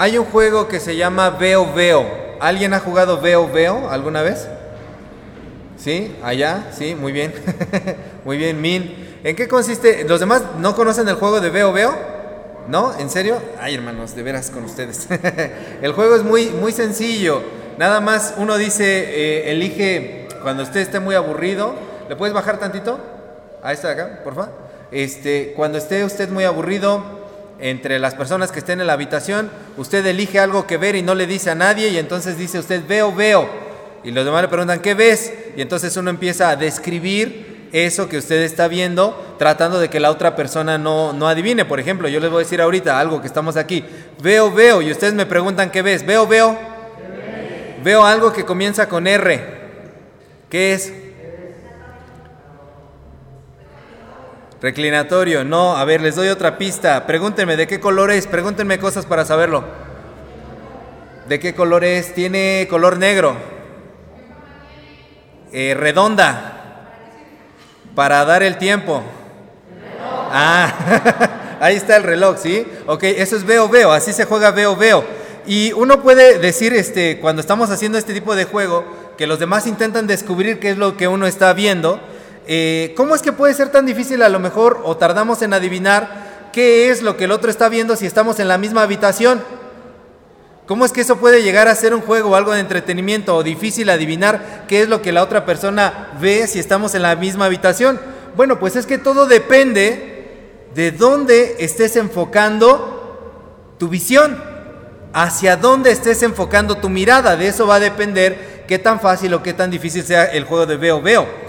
Hay un juego que se llama Veo Veo. ¿Alguien ha jugado Veo Veo alguna vez? ¿Sí? ¿Allá? Sí, muy bien. muy bien, Min. ¿En qué consiste? ¿Los demás no conocen el juego de Veo Veo? ¿No? ¿En serio? Ay, hermanos, de veras con ustedes. el juego es muy, muy sencillo. Nada más uno dice, eh, elige cuando usted esté muy aburrido. ¿Le puedes bajar tantito? A esta de acá, por favor. Este, cuando esté usted muy aburrido, entre las personas que estén en la habitación, usted elige algo que ver y no le dice a nadie y entonces dice usted veo, veo. Y los demás le preguntan, ¿qué ves? Y entonces uno empieza a describir eso que usted está viendo, tratando de que la otra persona no, no adivine. Por ejemplo, yo les voy a decir ahorita algo que estamos aquí. Veo, veo. Y ustedes me preguntan, ¿qué ves? Veo, veo. Veo algo que comienza con R. ¿Qué es? Reclinatorio, no, a ver, les doy otra pista. Pregúntenme de qué color es, pregúntenme cosas para saberlo. ¿De qué color es? Tiene color negro. Eh, redonda. Para dar el tiempo. Ah, ahí está el reloj, ¿sí? Ok, eso es veo, veo, así se juega veo, veo. Y uno puede decir, este, cuando estamos haciendo este tipo de juego, que los demás intentan descubrir qué es lo que uno está viendo eh, ¿cómo es que puede ser tan difícil a lo mejor o tardamos en adivinar qué es lo que el otro está viendo si estamos en la misma habitación? ¿Cómo es que eso puede llegar a ser un juego o algo de entretenimiento o difícil adivinar qué es lo que la otra persona ve si estamos en la misma habitación? Bueno, pues es que todo depende de dónde estés enfocando tu visión, hacia dónde estés enfocando tu mirada. De eso va a depender qué tan fácil o qué tan difícil sea el juego de veo veo.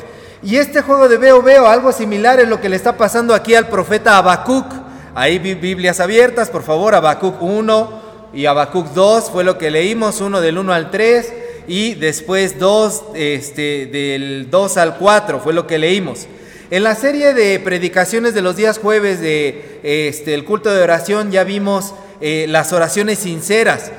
Y este juego de veo, veo, algo similar es lo que le está pasando aquí al profeta Habacuc. Ahí Biblias abiertas, por favor, Habacuc 1 y Habacuc 2 fue lo que leímos, uno del 1 al 3 y después 2 este, del 2 al 4 fue lo que leímos. En la serie de predicaciones de los días jueves de este, culto de oración ya vimos eh, las oraciones sinceras.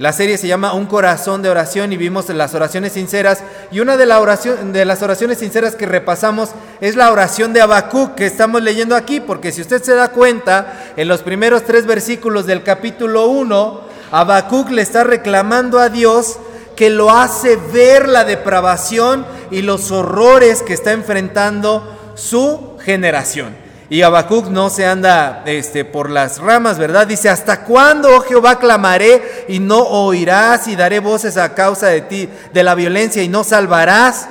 La serie se llama Un corazón de oración y vimos las oraciones sinceras. Y una de, las oraciones sinceras que repasamos es la oración de Habacuc que estamos leyendo aquí, porque si usted se da cuenta, en los primeros tres versículos del capítulo 1, Habacuc le está reclamando a Dios que lo hace ver la depravación y los horrores que está enfrentando su generación. Y Habacuc no se anda este, por las ramas, ¿verdad? Dice, ¿hasta cuándo, oh Jehová, clamaré y no oirás y daré voces a causa de ti, de la violencia y no salvarás?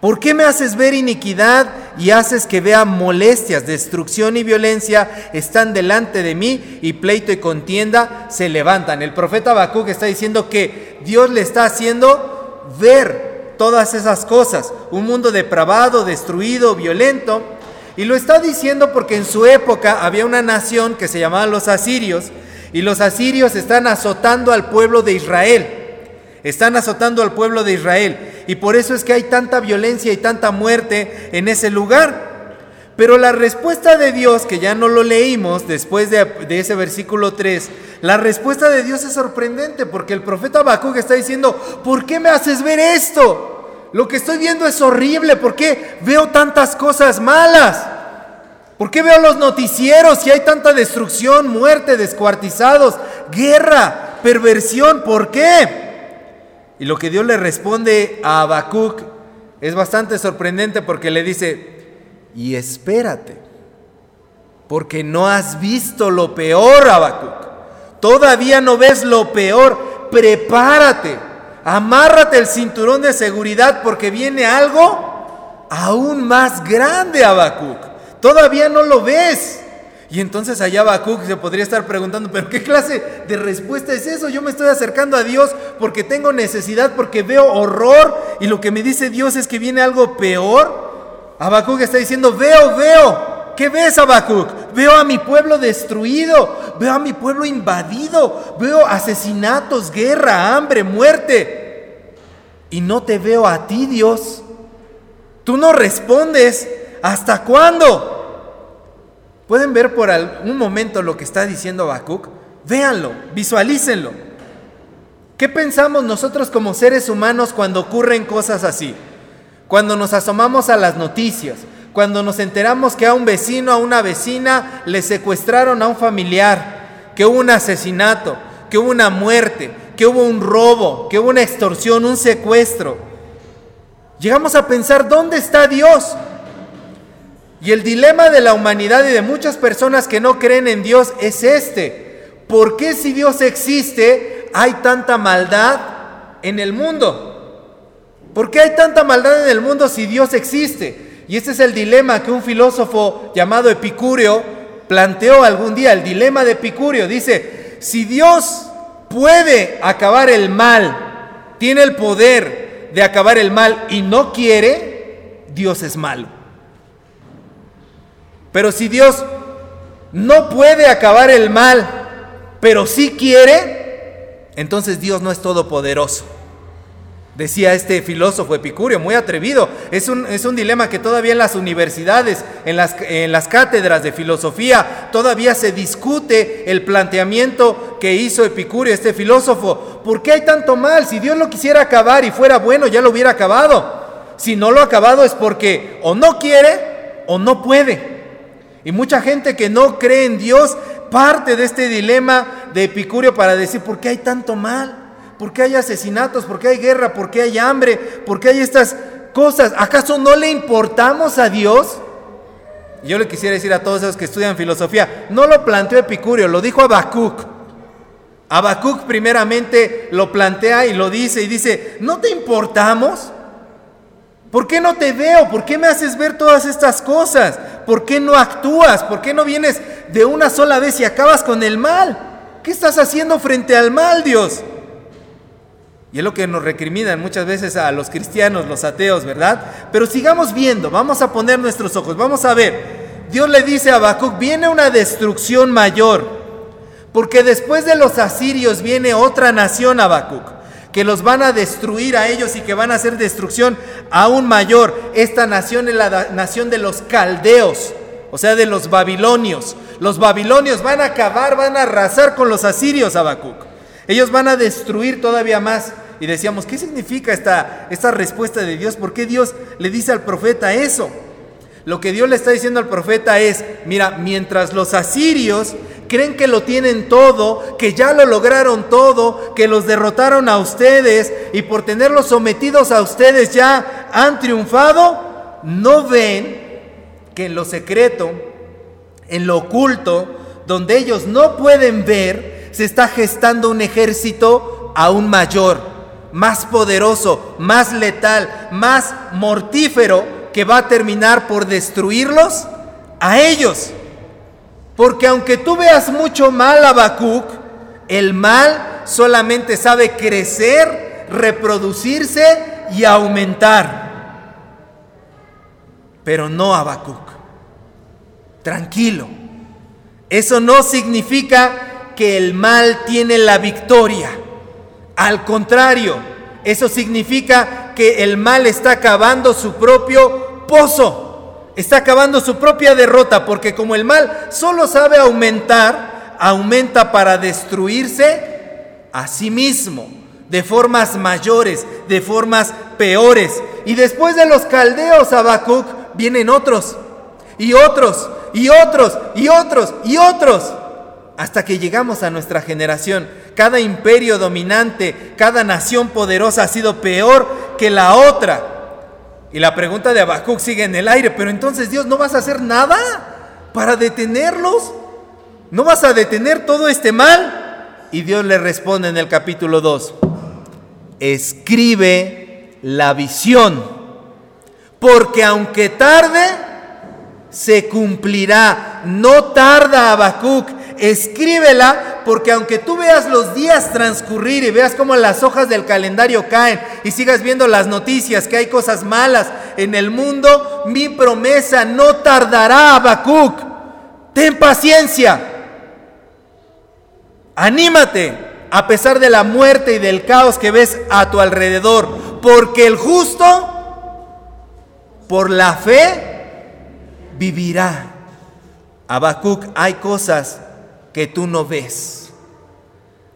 ¿Por qué me haces ver iniquidad y haces que vea molestias, destrucción y violencia están delante de mí y pleito y contienda se levantan? El profeta Habacuc está diciendo que Dios le está haciendo ver todas esas cosas, un mundo depravado, destruido, violento, y lo está diciendo porque en su época había una nación que se llamaba los asirios y los asirios están azotando al pueblo de Israel. Están azotando al pueblo de Israel. Y por eso es que hay tanta violencia y tanta muerte en ese lugar. Pero la respuesta de Dios, que ya no lo leímos después de, ese versículo 3, la respuesta de Dios es sorprendente porque el profeta Habacuc está diciendo, ¿por qué me haces ver esto? Lo que estoy viendo es horrible. ¿Por qué veo tantas cosas malas? ¿Por qué veo los noticieros y hay tanta destrucción, muerte, descuartizados, guerra, perversión? ¿Por qué? Y lo que Dios le responde a Habacuc es bastante sorprendente porque le dice, y espérate, porque no has visto lo peor, Habacuc. Todavía no ves lo peor, prepárate Amárrate el cinturón de seguridad porque viene algo aún más grande, Habacuc. Todavía no lo ves. Y entonces allá Habacuc se podría estar preguntando, pero ¿qué clase de respuesta es eso? Yo me estoy acercando a Dios porque tengo necesidad, porque veo horror y lo que me dice Dios es que viene algo peor. Habacuc está diciendo, veo, veo, ¿Qué ves, Habacuc? Veo a mi pueblo destruido, veo a mi pueblo invadido, veo asesinatos, guerra, hambre, muerte. Y no te veo a ti, Dios. Tú no respondes. ¿Hasta cuándo? ¿Pueden ver por un momento lo que está diciendo Habacuc? Véanlo, visualícenlo. ¿Qué pensamos nosotros como seres humanos cuando ocurren cosas así? Cuando nos asomamos a las noticias, cuando nos enteramos que a un vecino, a una vecina, le secuestraron a un familiar, que hubo un asesinato, que hubo una muerte, que hubo un robo, que hubo una extorsión, un secuestro. Llegamos a pensar, ¿dónde está Dios? Y el dilema de la humanidad y de muchas personas que no creen en Dios es este. ¿Por qué si Dios existe hay tanta maldad en el mundo? ¿Por qué hay tanta maldad en el mundo si Dios existe? Y este es el dilema que un filósofo llamado Epicúreo planteó algún día, el dilema de Epicúreo. Dice, si Dios puede acabar el mal, tiene el poder de acabar el mal y no quiere, Dios es malo. Pero si Dios no puede acabar el mal, pero sí quiere, entonces Dios no es todopoderoso. Decía este filósofo epicúreo, muy atrevido. Es un, es un dilema que todavía en las universidades, en las, en las cátedras de filosofía, todavía se discute el planteamiento que hizo Epicúreo, este filósofo. ¿Por qué hay tanto mal? Si Dios lo quisiera acabar y fuera bueno, ya lo hubiera acabado. Si no lo ha acabado es porque o no quiere o no puede. Y mucha gente que no cree en Dios parte de este dilema de Epicúreo para decir, ¿por qué hay tanto mal? ¿Por qué hay asesinatos? ¿Por qué hay guerra? ¿Por qué hay hambre? ¿Por qué hay estas cosas? ¿Acaso no le importamos a Dios? Yo le quisiera decir a todos esos que estudian filosofía, no lo planteó Epicúreo, lo dijo Habacuc. Habacuc primeramente lo plantea y lo dice y dice, ¿no te importamos? ¿Por qué no te veo? ¿Por qué me haces ver todas estas cosas? ¿Por qué no actúas? ¿Por qué no vienes de una sola vez y acabas con el mal? ¿Qué estás haciendo frente al mal, Dios? Y es lo que nos recriminan muchas veces a los cristianos, los ateos, ¿verdad? Pero sigamos viendo, vamos a poner nuestros ojos, vamos a ver. Dios le dice a Habacuc, viene una destrucción mayor, porque después de los asirios viene otra nación, Habacuc que los van a destruir a ellos y que van a hacer destrucción aún mayor. Esta nación es la nación de los caldeos, o sea, de los babilonios. Los babilonios van a acabar, van a arrasar con los asirios, Habacuc. Ellos van a destruir todavía más. Y decíamos, ¿qué significa esta, esta respuesta de Dios? ¿Por qué Dios le dice al profeta eso? Lo que Dios le está diciendo al profeta es, mira, mientras los asirios creen que lo tienen todo, que ya lo lograron todo, que los derrotaron a ustedes y por tenerlos sometidos a ustedes ya han triunfado, no ven que en lo secreto, en lo oculto, donde ellos no pueden ver, se está gestando un ejército aún mayor, más poderoso, más letal, más mortífero, que va a terminar por destruirlos a ellos. Porque aunque tú veas mucho mal a Habacuc, el mal solamente sabe crecer, reproducirse y aumentar. Pero no Habacuc. Tranquilo. Eso no significa que el mal tiene la victoria. Al contrario, eso significa que el mal está acabando su propio pozo está acabando su propia derrota, porque como el mal solo sabe aumentar, aumenta para destruirse a sí mismo, de formas mayores, de formas peores. Y después de los caldeos, Habacuc, vienen otros, y otros, y otros, y otros, y otros, hasta que llegamos a nuestra generación. Cada imperio dominante, cada nación poderosa ha sido peor que la otra. Y la pregunta de Habacuc sigue en el aire, pero entonces Dios, ¿no vas a hacer nada para detenerlos? ¿No vas a detener todo este mal? Y Dios le responde en el capítulo 2, escribe la visión, porque aunque tarde, se cumplirá. No tarda Habacuc, escríbela, porque aunque tú veas los días transcurrir y veas cómo las hojas del calendario caen y sigas viendo las noticias que hay cosas malas en el mundo, mi promesa no tardará, Habacuc. Ten paciencia. Anímate a pesar de la muerte y del caos que ves a tu alrededor, porque el justo por la fe vivirá. Habacuc, hay cosas que tú no ves.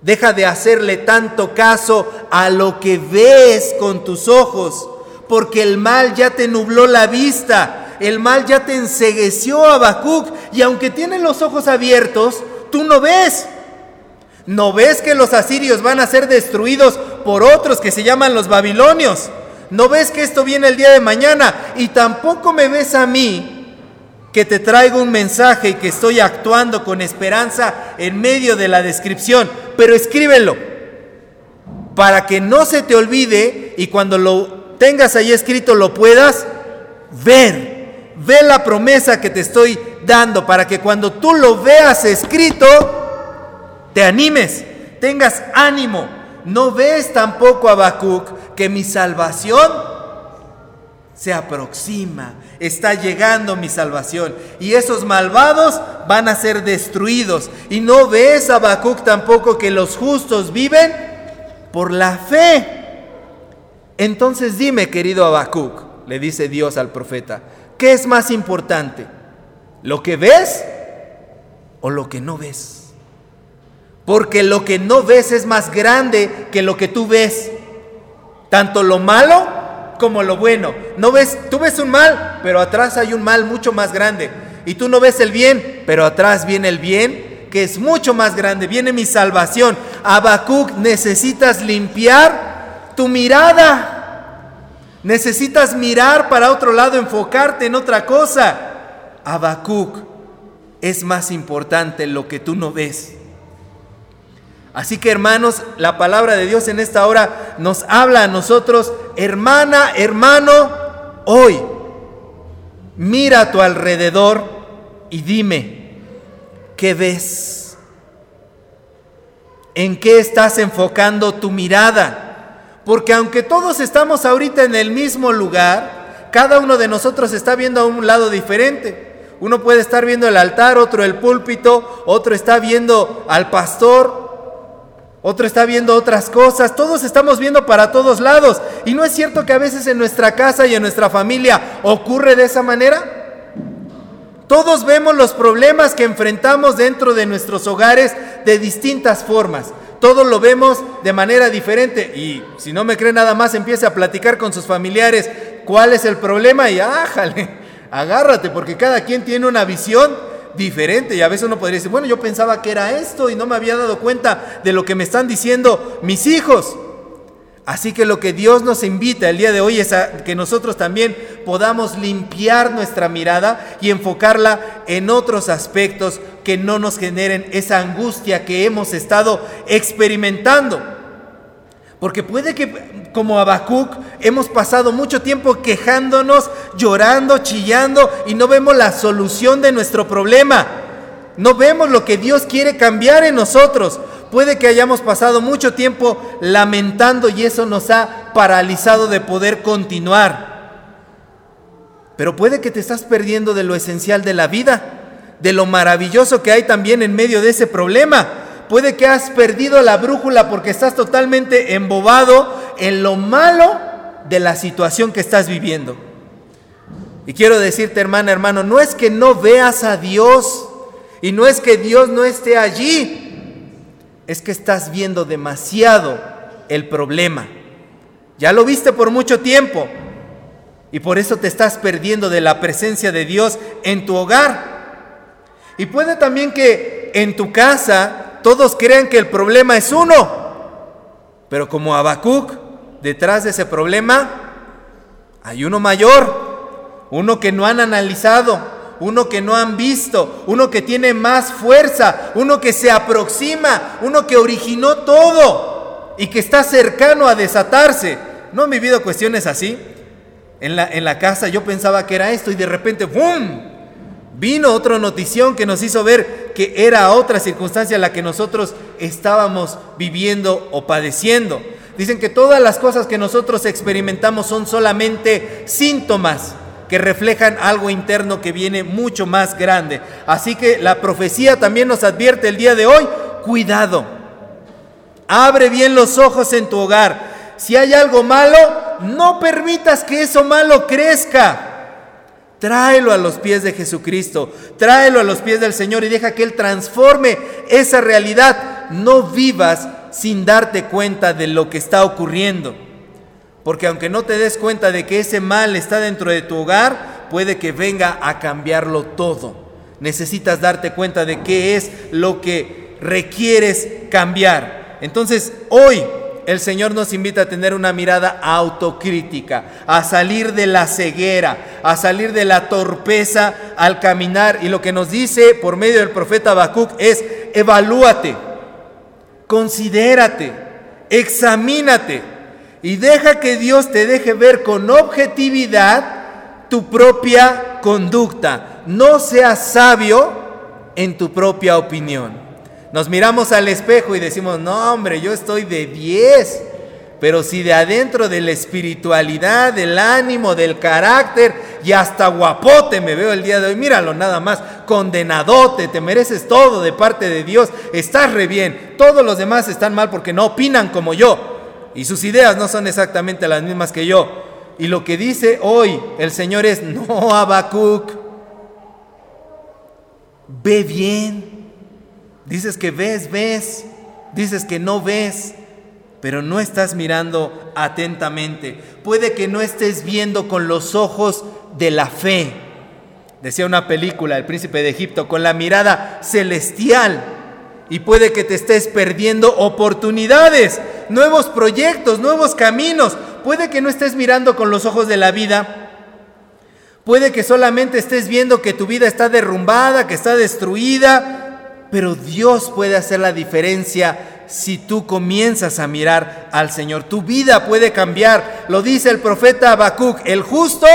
Deja de hacerle tanto caso a lo que ves con tus ojos, porque el mal ya te nubló la vista, el mal ya te ensegueció a Habacuc, y aunque tienes los ojos abiertos, tú no ves. ¿No ves que los asirios van a ser destruidos por otros que se llaman los babilonios? ¿No ves que esto viene el día de mañana? Y tampoco me ves a mí que te traigo un mensaje y que estoy actuando con esperanza en medio de la descripción. Pero escríbelo para que no se te olvide y cuando lo tengas ahí escrito lo puedas ver. Ve la promesa que te estoy dando para que cuando tú lo veas escrito, te animes, tengas ánimo. ¿No ves tampoco, Habacuc, que mi salvación se aproxima? Está llegando mi salvación. Y esos malvados van a ser destruidos. ¿Y no ves, Habacuc, tampoco que los justos viven por la fe? Entonces dime, querido Habacuc, le dice Dios al profeta, ¿qué es más importante? ¿Lo que ves o lo que no ves? Porque lo que no ves es más grande que lo que tú ves. Tanto lo malo como lo bueno. No ves, tú ves un mal, pero atrás hay un mal mucho más grande. Y tú no ves el bien, pero atrás viene el bien que es mucho más grande. Viene mi salvación. Habacuc, necesitas limpiar tu mirada. Necesitas mirar para otro lado, enfocarte en otra cosa. Habacuc, es más importante lo que tú no ves. Así que hermanos, la palabra de Dios en esta hora nos habla a nosotros, hermana, hermano, hoy mira a tu alrededor y dime, ¿qué ves? ¿En qué estás enfocando tu mirada? Porque aunque todos estamos ahorita en el mismo lugar, cada uno de nosotros está viendo a un lado diferente. Uno puede estar viendo el altar, otro el púlpito, otro está viendo al pastor, otro está viendo otras cosas, todos estamos viendo para todos lados. ¿Y no es cierto que a veces en nuestra casa y en nuestra familia ocurre de esa manera? Todos vemos los problemas que enfrentamos dentro de nuestros hogares de distintas formas. Todos lo vemos de manera diferente. Y si no me cree nada más, empiece a platicar con sus familiares cuál es el problema y ájale, agárrate, porque cada quien tiene una visión diferente. Y a veces uno podría decir, bueno, yo pensaba que era esto y no me había dado cuenta de lo que me están diciendo mis hijos. Así que lo que Dios nos invita el día de hoy es a que nosotros también podamos limpiar nuestra mirada y enfocarla en otros aspectos que no nos generen esa angustia que hemos estado experimentando. Porque puede que, como Habacuc, hemos pasado mucho tiempo quejándonos, llorando, chillando y no vemos la solución de nuestro problema. No vemos lo que Dios quiere cambiar en nosotros. Puede que hayamos pasado mucho tiempo lamentando y eso nos ha paralizado de poder continuar. Pero puede que te estás perdiendo de lo esencial de la vida, de lo maravilloso que hay también en medio de ese problema Puede que has perdido la brújula porque estás totalmente embobado en lo malo de la situación que estás viviendo. Y quiero decirte, hermana, hermano, no es que no veas a Dios y no es que Dios no esté allí, es que estás viendo demasiado el problema. Ya lo viste por mucho tiempo y por eso te estás perdiendo de la presencia de Dios en tu hogar. Y puede también que en tu casa todos crean que el problema es uno, pero como Habacuc, detrás de ese problema hay uno mayor, uno que no han analizado, uno que no han visto, uno que tiene más fuerza, uno que se aproxima, uno que originó todo y que está cercano a desatarse. ¿No han vivido cuestiones así? En la, en la casa yo pensaba que era esto y de repente, ¡bum! Vino otra notición que nos hizo ver que era otra circunstancia la que nosotros estábamos viviendo o padeciendo. Dicen que todas las cosas que nosotros experimentamos son solamente síntomas que reflejan algo interno que viene mucho más grande. Así que la profecía también nos advierte el día de hoy, cuidado. Abre bien los ojos en tu hogar. Si hay algo malo, no permitas que eso malo crezca. Tráelo a los pies de Jesucristo, tráelo a los pies del Señor y deja que Él transforme esa realidad. No vivas sin darte cuenta de lo que está ocurriendo. Porque aunque no te des cuenta de que ese mal está dentro de tu hogar, puede que venga a cambiarlo todo. Necesitas darte cuenta de qué es lo que requieres cambiar. Entonces, hoy el Señor nos invita a tener una mirada autocrítica, a salir de la ceguera, a salir de la torpeza al caminar. Y lo que nos dice por medio del profeta Habacuc es, evalúate, considérate, examínate y deja que Dios te deje ver con objetividad tu propia conducta. No seas sabio en tu propia opinión. Nos miramos al espejo y decimos, no hombre, yo estoy de 10. Pero si de adentro de la espiritualidad, del ánimo, del carácter y hasta guapote me veo el día de hoy, míralo nada más, condenadote, te mereces todo de parte de Dios, estás re bien. Todos los demás están mal porque no opinan como yo y sus ideas no son exactamente las mismas que yo. Y lo que dice hoy el Señor es, no, Habacuc, ve bien Dices que ves, ves. Dices que no ves, pero no estás mirando atentamente. Puede que no estés viendo con los ojos de la fe. Decía una película, El príncipe de Egipto, con la mirada celestial. Y puede que te estés perdiendo oportunidades, nuevos proyectos, nuevos caminos. Puede que no estés mirando con los ojos de la vida. Puede que solamente estés viendo que tu vida está derrumbada, que está destruida, pero Dios puede hacer la diferencia si tú comienzas a mirar al Señor. Tu vida puede cambiar. Lo dice el profeta Habacuc, el justo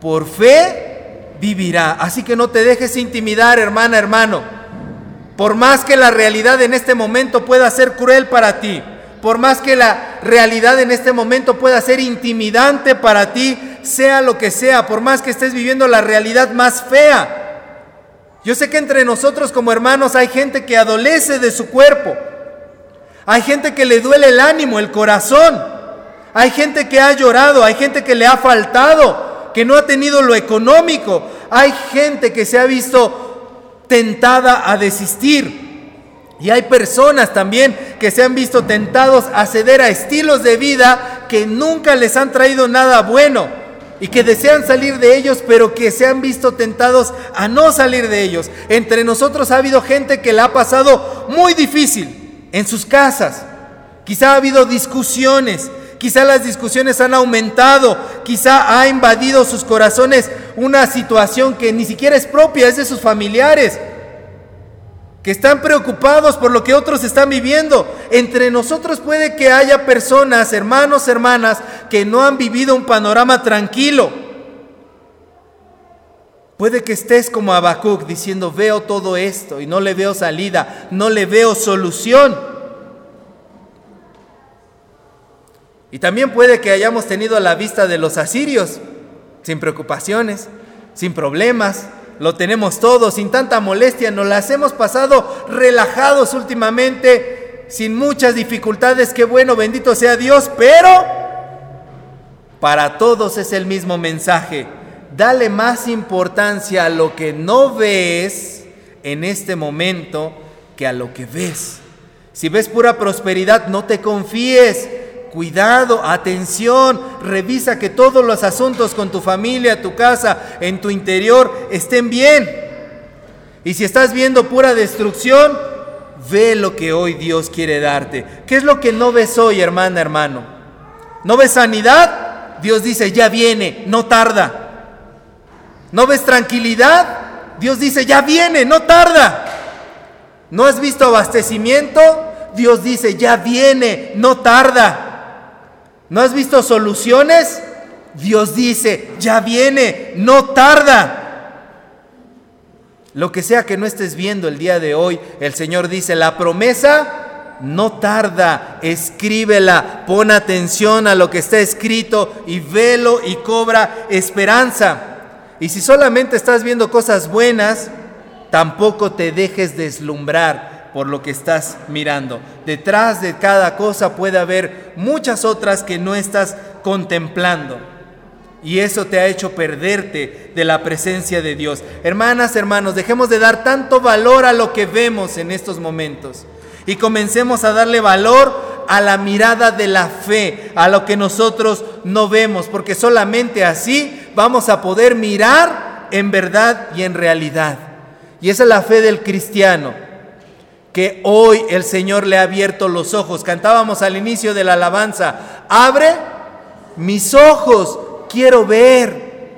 por fe vivirá. Así que no te dejes intimidar, hermana, hermano. Por más que la realidad en este momento pueda ser cruel para ti, por más que la realidad en este momento pueda ser intimidante para ti, sea lo que sea, por más que estés viviendo la realidad más fea, yo sé que entre nosotros como hermanos hay gente que adolece de su cuerpo. Hay gente que le duele el ánimo, el corazón. Hay gente que ha llorado, hay gente que le ha faltado, que no ha tenido lo económico. Hay gente que se ha visto tentada a desistir. Y hay personas también que se han visto tentados a ceder a estilos de vida que nunca les han traído nada bueno y que desean salir de ellos, pero que se han visto tentados a no salir de ellos. Entre nosotros ha habido gente que la ha pasado muy difícil en sus casas. Quizá ha habido discusiones, quizá las discusiones han aumentado, quizá ha invadido sus corazones una situación que ni siquiera es propia, es de sus familiares que están preocupados por lo que otros están viviendo. Entre nosotros puede que haya personas, hermanos, hermanas, que no han vivido un panorama tranquilo. Puede que estés como Habacuc diciendo, veo todo esto y no le veo salida, no le veo solución. Y también puede que hayamos tenido la vista de los asirios, sin preocupaciones, sin problemas, lo tenemos todo, sin tanta molestia, nos las hemos pasado relajados últimamente, sin muchas dificultades, qué bueno, bendito sea Dios, pero para todos es el mismo mensaje. Dale más importancia a lo que no ves en este momento que a lo que ves. Si ves pura prosperidad, no te confíes cuidado, atención, revisa que todos los asuntos con tu familia, tu casa, en tu interior estén bien. Y si estás viendo pura destrucción, ve lo que hoy Dios quiere darte. ¿Qué es lo que no ves hoy, hermana, hermano? ¿No ves sanidad? Dios dice, ya viene, no tarda. ¿No ves tranquilidad? Dios dice, ya viene, no tarda. ¿No has visto abastecimiento? Dios dice, ya viene, no tarda. ¿No has visto soluciones? Dios dice, ya viene, no tarda. Lo que sea que no estés viendo el día de hoy, el Señor dice, la promesa no tarda, escríbela, pon atención a lo que está escrito y velo y cobra esperanza. Y si solamente estás viendo cosas buenas, tampoco te dejes deslumbrar por lo que estás mirando. Detrás de cada cosa puede haber muchas otras que no estás contemplando. Y eso te ha hecho perderte de la presencia de Dios. Hermanas, hermanos, dejemos de dar tanto valor a lo que vemos en estos momentos. Y comencemos a darle valor a la mirada de la fe, a lo que nosotros no vemos, porque solamente así vamos a poder mirar en verdad y en realidad. Y esa es la fe del cristiano que hoy el Señor le ha abierto los ojos. Cantábamos al inicio de la alabanza, abre mis ojos, quiero ver.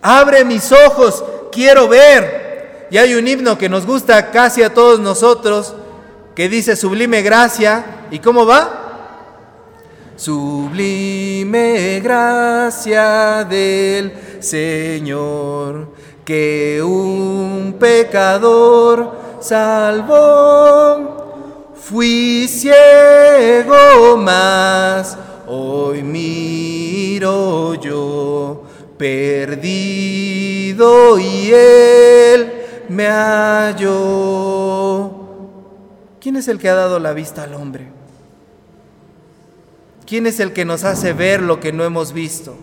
Abre mis ojos, quiero ver. Y hay un himno que nos gusta casi a todos nosotros, que dice sublime gracia. ¿Y cómo va? Sublime gracia del Señor, que un pecador salvó. Fui ciego más, hoy miro yo, perdido y él me halló. ¿Quién es el que ha dado la vista al hombre? ¿Quién es el que nos hace ver lo que no hemos visto?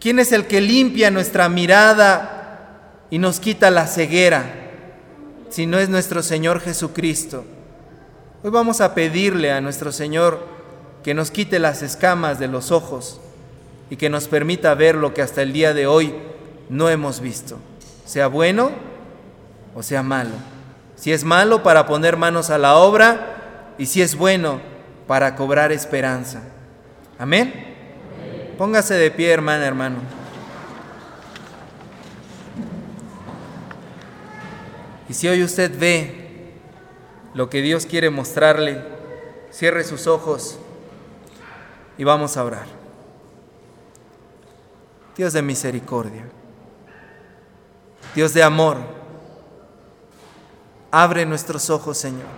¿Quién es el que limpia nuestra mirada y nos quita la ceguera? Si no es nuestro Señor Jesucristo. Hoy vamos a pedirle a nuestro Señor que nos quite las escamas de los ojos y que nos permita ver lo que hasta el día de hoy no hemos visto, sea bueno o sea malo. Si es malo, para poner manos a la obra y si es bueno, para cobrar esperanza. Amén. Póngase de pie, hermana, hermano. Y si hoy usted ve lo que Dios quiere mostrarle, cierre sus ojos y vamos a orar. Dios de misericordia, Dios de amor, abre nuestros ojos, Señor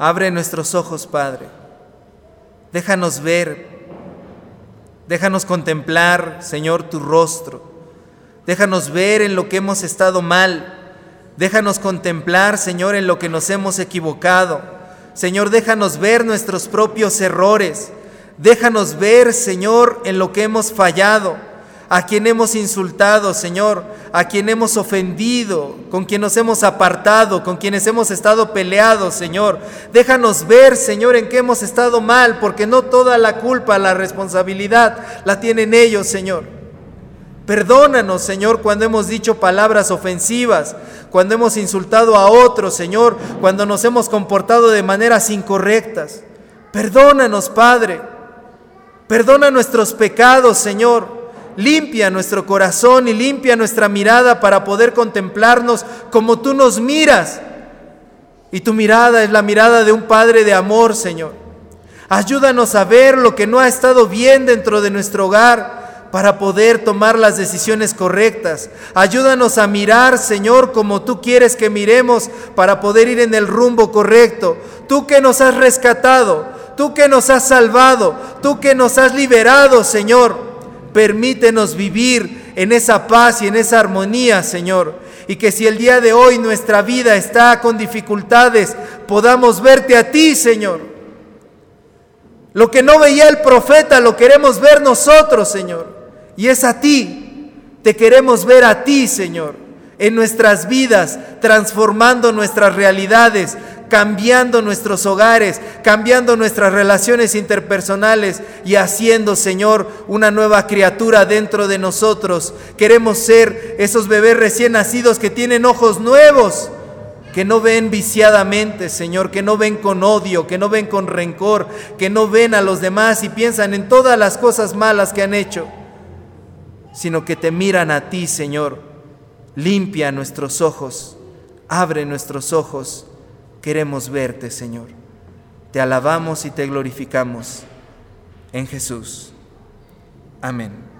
Abre nuestros ojos, Padre. Déjanos ver. Déjanos contemplar, Señor, tu rostro. Déjanos ver en lo que hemos estado mal. Déjanos contemplar, Señor, en lo que nos hemos equivocado. Señor, déjanos ver nuestros propios errores. Déjanos ver, Señor, en lo que hemos fallado a quien hemos insultado, Señor, a quien hemos ofendido, con quien nos hemos apartado, con quienes hemos estado peleados, Señor. Déjanos ver, Señor, en qué hemos estado mal, porque no toda la culpa, la responsabilidad la tienen ellos, Señor. Perdónanos, Señor, cuando hemos dicho palabras ofensivas, cuando hemos insultado a otros, Señor, cuando nos hemos comportado de maneras incorrectas. Perdónanos, Padre. Perdona nuestros pecados, Señor. Limpia nuestro corazón y limpia nuestra mirada para poder contemplarnos como tú nos miras. Y tu mirada es la mirada de un Padre de amor, Señor. Ayúdanos a ver lo que no ha estado bien dentro de nuestro hogar para poder tomar las decisiones correctas. Ayúdanos a mirar, Señor, como tú quieres que miremos para poder ir en el rumbo correcto. Tú que nos has rescatado, tú que nos has salvado, tú que nos has liberado, Señor. Permítenos vivir en esa paz y en esa armonía, Señor. Y que si el día de hoy nuestra vida está con dificultades, podamos verte a ti, Señor. Lo que no veía el profeta, lo queremos ver nosotros, Señor. Y es a ti. Te queremos ver a ti, Señor, en nuestras vidas, transformando nuestras realidades, cambiando nuestros hogares, cambiando nuestras relaciones interpersonales y haciendo, Señor, una nueva criatura dentro de nosotros. Queremos ser esos bebés recién nacidos que tienen ojos nuevos, que no ven viciadamente, Señor, que no ven con odio, que no ven con rencor, que no ven a los demás y piensan en todas las cosas malas que han hecho, sino que te miran a ti, Señor. Limpia nuestros ojos, abre nuestros ojos queremos verte, Señor. Te alabamos y te glorificamos en Jesús. Amén.